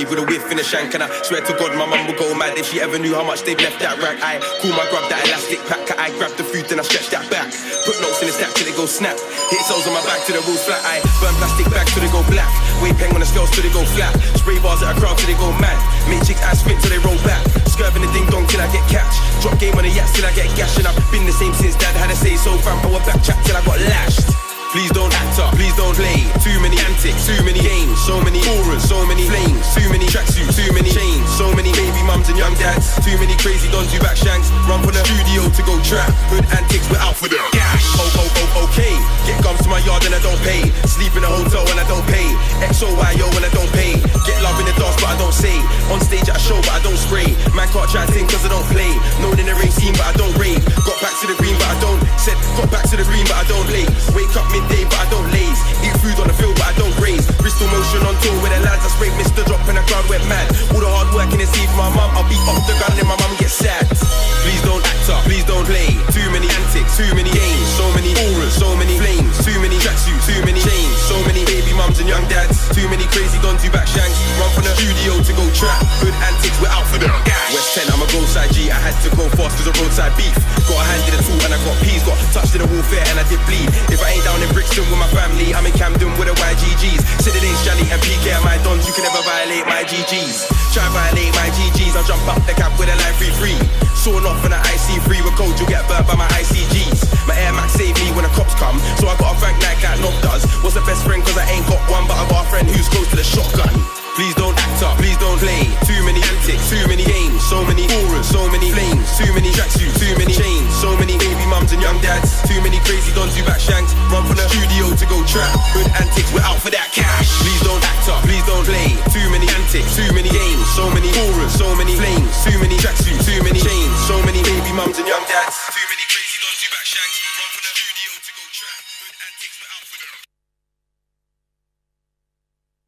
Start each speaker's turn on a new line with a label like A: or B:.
A: I'm
B: cranked in the rave with a whiff in the shank. And I swear to God, my mum would go mad if she ever knew how much they've left that rack. I cool my grab that elastic pack. I grab the food, then I stretch that back. Put notes in the stack till they go snap. Hit soles on my back till the rules flat. I burn plastic bags till they go black. Weight hang on the scales till they go flat. Spray bars at a crowd till they go mad. Make chicks ass spin till they roll back. Skirving the ding dong till I get catch. Drop game on the yachts till I get gash. And I've been the same since dad had a say so. I back chat till I got lashed. Please don't act up, please don't play. Too many antics, too many games, so many auras, so many flames, too many tracksuits, too many chains, so many baby mums and young dads, too many crazy dons who back shanks. Run from the studio to go trap. Good antics, we're out for the gash. Oh, oh, oh, okay. Get gums to my yard and I don't pay. Sleep in a hotel when I don't pay. XOYO when I don't pay. Get love in the dance, but I don't say. On stage at a show, but I don't spray. Man can't try to sing cause I don't play. Known in the race scene, but I don't rave. Got back to the green, but I don't. Said, got back to the green, but I don't lay. Wake up midday, but I don't laze. Eat food on the field, but I don't graze. Bristol motion on tour with the lads. I spray Mr. Drop and the crowd went mad. All the hard work in the sea for my mum. I'll beat off the gun and my mum gets sad. Please don't act up, please don't play. Too many antics, too many games, so many auras, so many flames, too many tracksuits, too many chains, so many baby mums and young dads, too many crazy dons who back shanks. Run from the studio to go trap. Good antics, we're out for the. West 10, I'm a roadside G. I had to go fast cause of roadside beef. Got a hand in the tool and I got peas. Got touched in the warfare and I did bleed. If I ain't down in Brixton with my family, I'm in Camden with the YGGs. Said it ain't Shally and PK at my dons. You can never violate my GGs. Try violate my GGs. I'll jump up the cap with a line free free. Sawn off in an IC3 cold, you'll get burnt by my ICGs. My Air Max save me when the cops come, so I got a Frank Knight like Knock does. What's the best friend? Cause I ain't got one, but I got a friend who's close to the shotgun. Please don't act up, please don't play. Too many antics, too many games, so many auras, so many flames, too many tracksuits, too many chains, so many baby mums and young dads, too many crazy dons who back shanks. Run from the studio to go trap. Good antics, we're out for that cash. Please don't act up, please don't play. Too many antics, too many games, so many auras, so many flames, too many tracksuits, too many chains, so many baby mums and young dads, too many crazy dons who back shanks. Run from the studio